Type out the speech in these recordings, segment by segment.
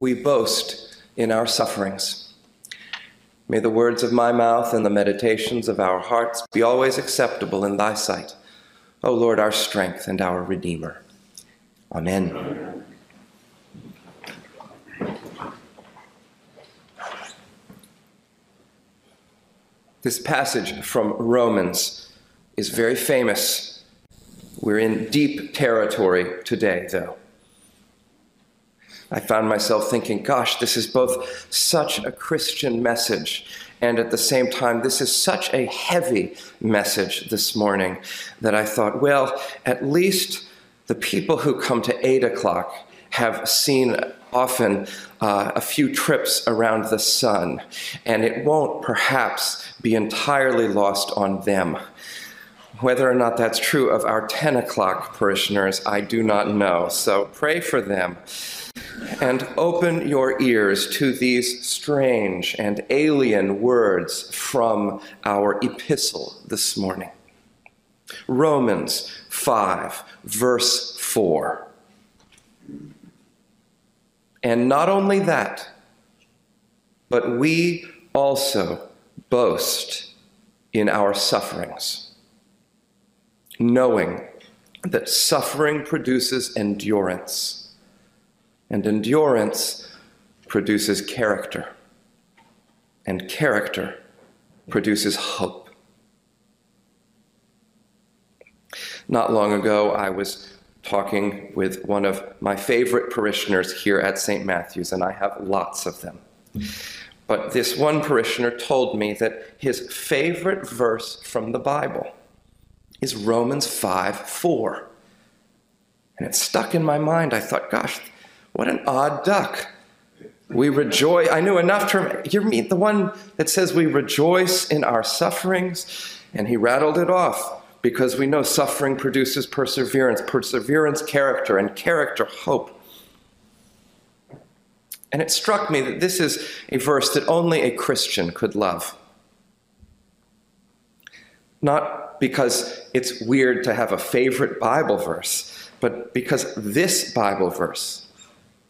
we boast in our sufferings. May the words of my mouth and the meditations of our hearts be always acceptable in thy sight, O Lord, our strength and our Redeemer. Amen. This passage from Romans is very famous. We're in deep territory today, though. I found myself thinking, gosh, this is both such a Christian message, and at the same time, this is such a heavy message this morning that I thought, well, at least the people who come to 8 o'clock have seen often uh, a few trips around the sun, and it won't perhaps be entirely lost on them. Whether or not that's true of our 10 o'clock parishioners, I do not know. So pray for them and open your ears to these strange and alien words from our epistle this morning. Romans 5, verse 4. And not only that, but we also boast in our sufferings, knowing that suffering produces endurance and endurance produces character. And character produces hope. Not long ago, I was talking with one of my favorite parishioners here at St. Matthew's, and I have lots of them. But this one parishioner told me that his favorite verse from the Bible is Romans 5 4. And it stuck in my mind. I thought, gosh, what an odd duck. We rejoice. I knew enough to. You meet the one that says we rejoice in our sufferings, and he rattled it off because we know suffering produces perseverance, perseverance, character, and character, hope. And it struck me that this is a verse that only a Christian could love. Not because it's weird to have a favorite Bible verse, but because this Bible verse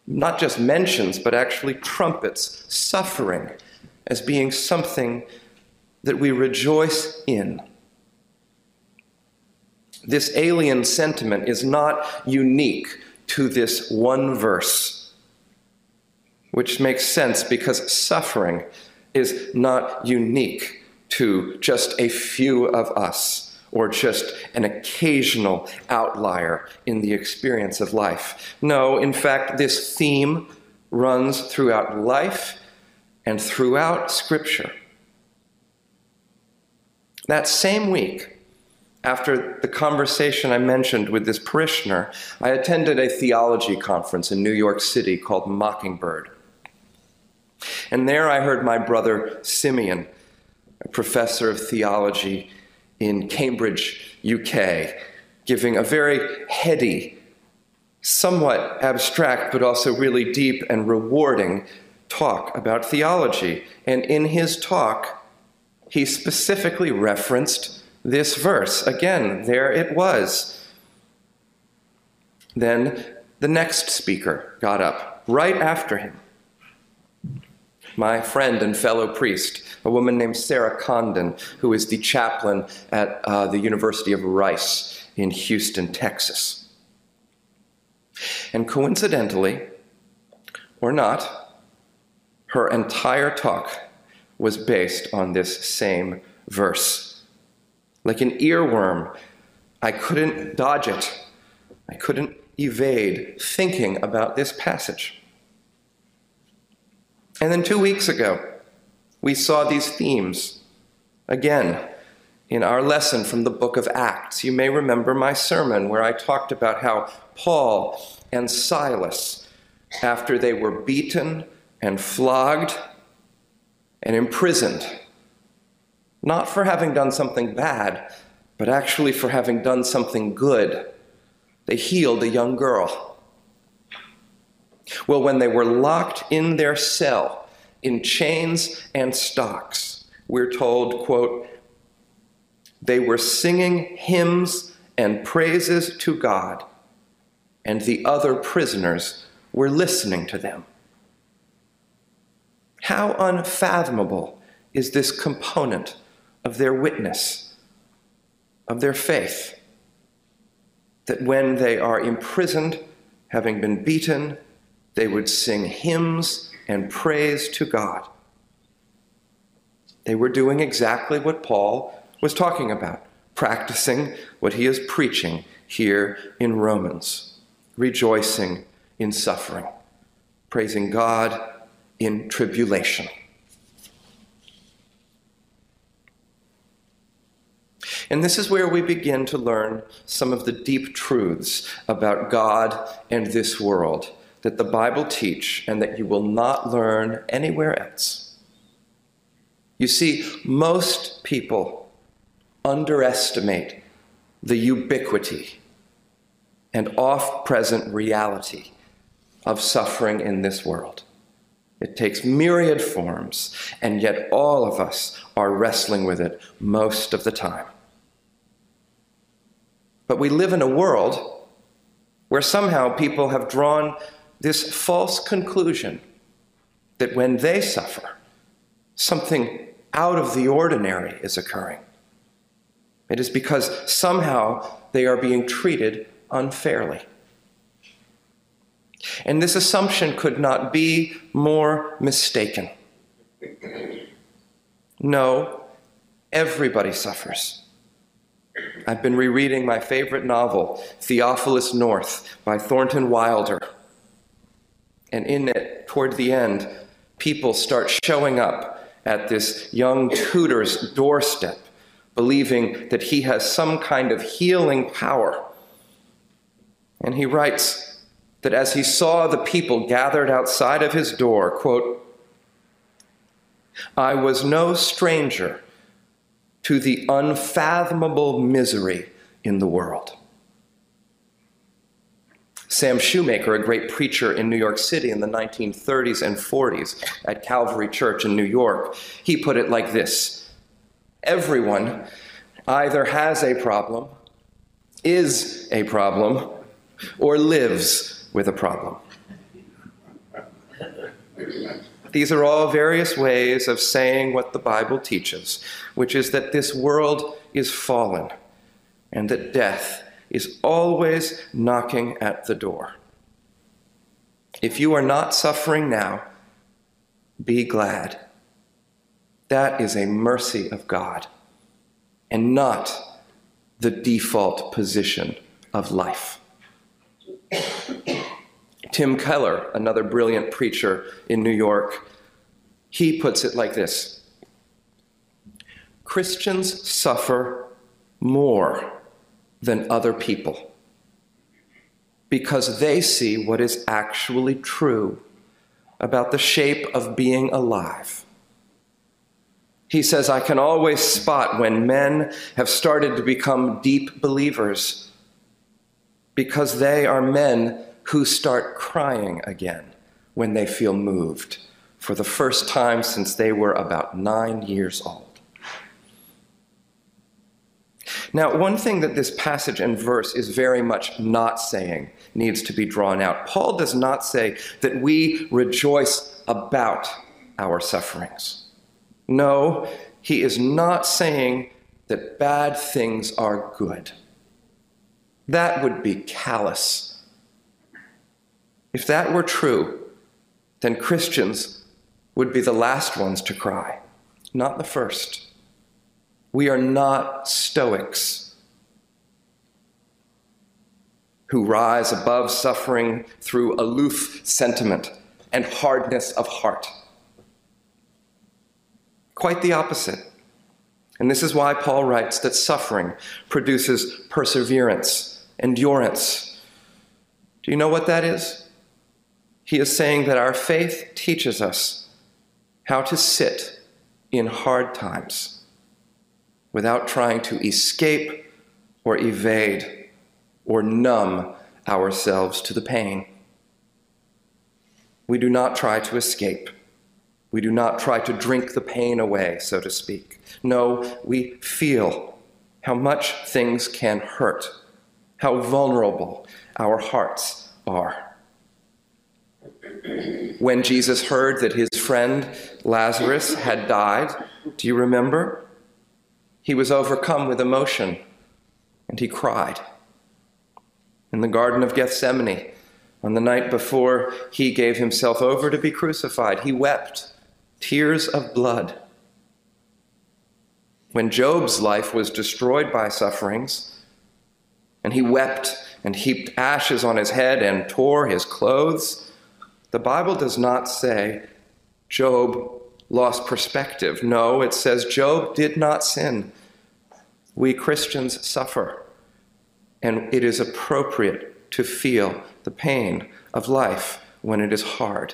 not just mentions, but actually trumpets suffering as being something that we rejoice in. This alien sentiment is not unique to this one verse, which makes sense because suffering is not unique to just a few of us or just an occasional outlier in the experience of life. No, in fact, this theme runs throughout life and throughout Scripture. That same week, after the conversation I mentioned with this parishioner, I attended a theology conference in New York City called Mockingbird. And there I heard my brother Simeon, professor of theology in Cambridge, UK, giving a very heady, somewhat abstract, but also really deep and rewarding talk about theology. And in his talk, he specifically referenced this verse. Again, there it was. Then the next speaker got up right after him. My friend and fellow priest, a woman named Sarah Condon, who is the chaplain at uh, the University of Rice in Houston, Texas. And coincidentally, or not, her entire talk was based on this same verse. Like an earworm, I couldn't dodge it. I couldn't evade thinking about this passage. And then two weeks ago, we saw these themes again in our lesson from the book of Acts. You may remember my sermon where I talked about how Paul and Silas, after they were beaten and flogged and imprisoned, not for having done something bad, but actually for having done something good, they healed a young girl. Well, when they were locked in their cell, in chains and stocks. We're told, quote, they were singing hymns and praises to God, and the other prisoners were listening to them. How unfathomable is this component of their witness, of their faith? That when they are imprisoned, having been beaten, they would sing hymns and praise to God. They were doing exactly what Paul was talking about, practicing what he is preaching here in Romans, rejoicing in suffering, praising God in tribulation. And this is where we begin to learn some of the deep truths about God and this world that the Bible teach and that you will not learn anywhere else. You see, most people underestimate the ubiquity and oft present reality of suffering in this world. It takes myriad forms, and yet all of us are wrestling with it most of the time. But we live in a world where somehow people have drawn this false conclusion that when they suffer, something out of the ordinary is occurring. It is because somehow they are being treated unfairly. And this assumption could not be more mistaken. No, everybody suffers. I've been rereading my favorite novel, Theophilus North by Thornton Wilder. And in it, toward the end, people start showing up at this young tutor's doorstep, believing that he has some kind of healing power. And he writes that as he saw the people gathered outside of his door, quote, I was no stranger to the unfathomable misery in the world. Sam Shoemaker, a great preacher in New York City in the 1930s and 40s at Calvary Church in New York, he put it like this Everyone either has a problem, is a problem, or lives with a problem. These are all various ways of saying what the Bible teaches, which is that this world is fallen and that death is always knocking at the door. If you are not suffering now, be glad. That is a mercy of God and not the default position of life. Tim Keller, another brilliant preacher in New York, he puts it like this Christians suffer more than other people because they see what is actually true about the shape of being alive. He says, I can always spot when men have started to become deep believers because they are men who start crying again when they feel moved for the first time since they were about nine years old. Now, one thing that this passage and verse is very much not saying needs to be drawn out. Paul does not say that we rejoice about our sufferings. No, he is not saying that bad things are good. That would be callous. If that were true, then Christians would be the last ones to cry, not the first. We are not Stoics who rise above suffering through aloof sentiment and hardness of heart. Quite the opposite. And this is why Paul writes that suffering produces perseverance, endurance. Do you know what that is? He is saying that our faith teaches us how to sit in hard times without trying to escape or evade or numb ourselves to the pain. We do not try to escape. We do not try to drink the pain away, so to speak. No, we feel how much things can hurt, how vulnerable our hearts are. when Jesus heard that his friend Lazarus had died. Do you remember? He was overcome with emotion and he cried. In the Garden of Gethsemane, on the night before he gave himself over to be crucified, he wept tears of blood. When Job's life was destroyed by sufferings, and he wept and heaped ashes on his head and tore his clothes, the Bible does not say Job lost perspective. No, it says Job did not sin. We Christians suffer, and it is appropriate to feel the pain of life when it is hard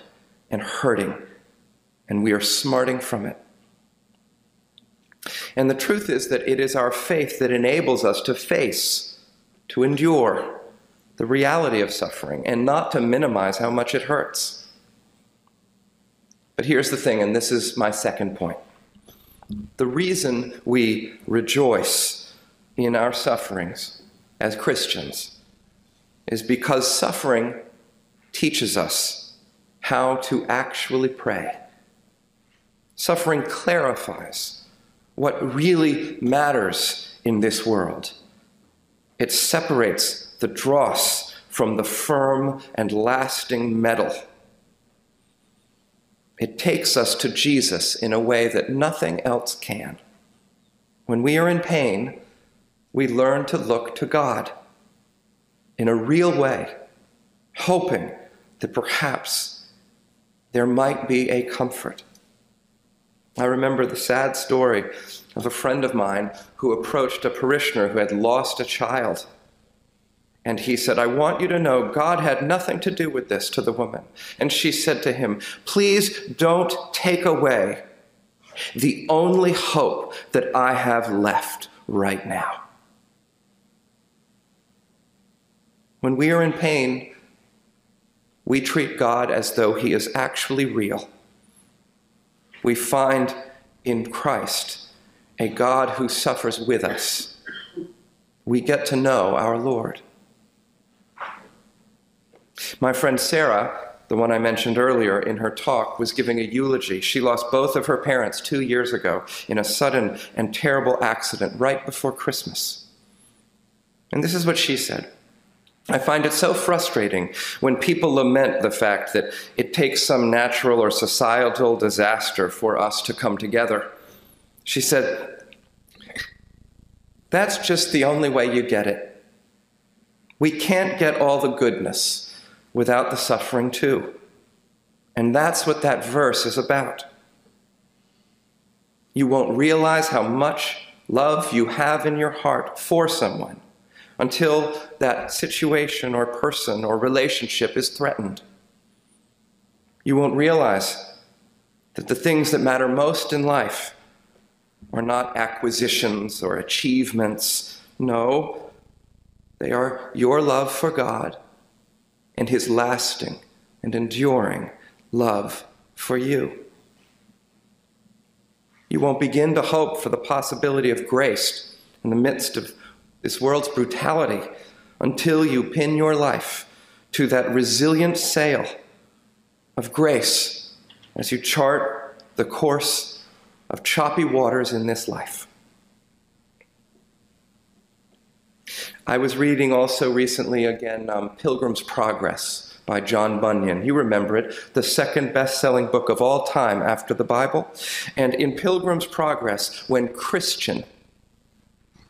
and hurting, and we are smarting from it. And the truth is that it is our faith that enables us to face, to endure the reality of suffering, and not to minimize how much it hurts. But here's the thing, and this is my second point. The reason we rejoice in our sufferings as Christians is because suffering teaches us how to actually pray. Suffering clarifies what really matters in this world. It separates the dross from the firm and lasting metal it takes us to Jesus in a way that nothing else can. When we are in pain, we learn to look to God in a real way, hoping that perhaps there might be a comfort. I remember the sad story of a friend of mine who approached a parishioner who had lost a child. And he said, I want you to know God had nothing to do with this to the woman. And she said to him, Please don't take away the only hope that I have left right now. When we are in pain, we treat God as though he is actually real. We find in Christ a God who suffers with us. We get to know our Lord. My friend Sarah, the one I mentioned earlier in her talk, was giving a eulogy. She lost both of her parents two years ago in a sudden and terrible accident right before Christmas. And this is what she said. I find it so frustrating when people lament the fact that it takes some natural or societal disaster for us to come together. She said, That's just the only way you get it. We can't get all the goodness without the suffering too. And that's what that verse is about. You won't realize how much love you have in your heart for someone until that situation or person or relationship is threatened. You won't realize that the things that matter most in life are not acquisitions or achievements. No, they are your love for God and his lasting and enduring love for you. You won't begin to hope for the possibility of grace in the midst of this world's brutality until you pin your life to that resilient sail of grace as you chart the course of choppy waters in this life. I was reading also recently again um, Pilgrim's Progress by John Bunyan. You remember it, the second best selling book of all time after the Bible. And in Pilgrim's Progress, when Christian,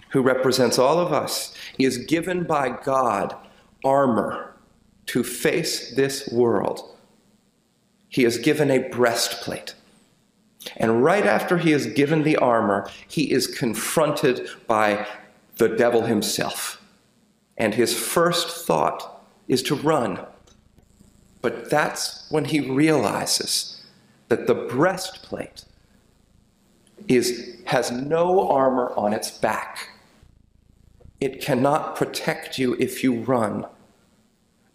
who represents all of us, is given by God armor to face this world, he is given a breastplate. And right after he is given the armor, he is confronted by the devil himself and his first thought is to run. But that's when he realizes that the breastplate is, has no armor on its back. It cannot protect you if you run,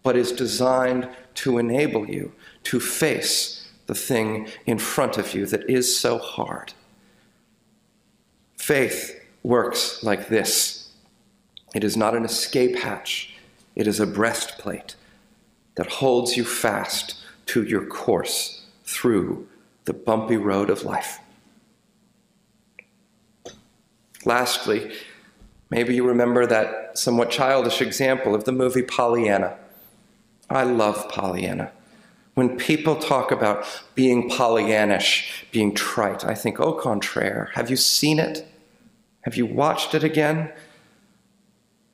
but is designed to enable you to face the thing in front of you that is so hard. Faith works like this it is not an escape hatch, it is a breastplate that holds you fast to your course through the bumpy road of life. Lastly, maybe you remember that somewhat childish example of the movie Pollyanna. I love Pollyanna. When people talk about being Pollyannish, being trite, I think, au contraire. Have you seen it? Have you watched it again?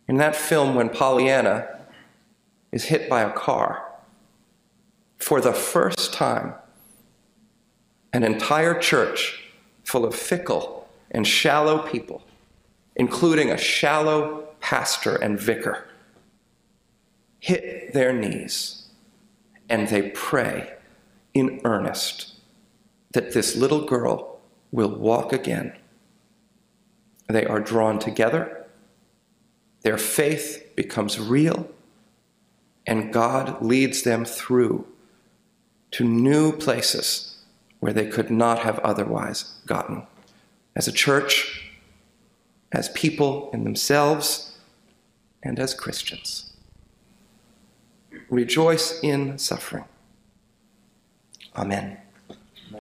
In that film, when Pollyanna is hit by a car, for the first time, an entire church full of fickle and shallow people, including a shallow pastor and vicar, hit their knees and they pray in earnest that this little girl will walk again. They are drawn together, their faith becomes real, and God leads them through to new places where they could not have otherwise gotten. As a church, as people in themselves, and as Christians. Rejoice in suffering. Amen.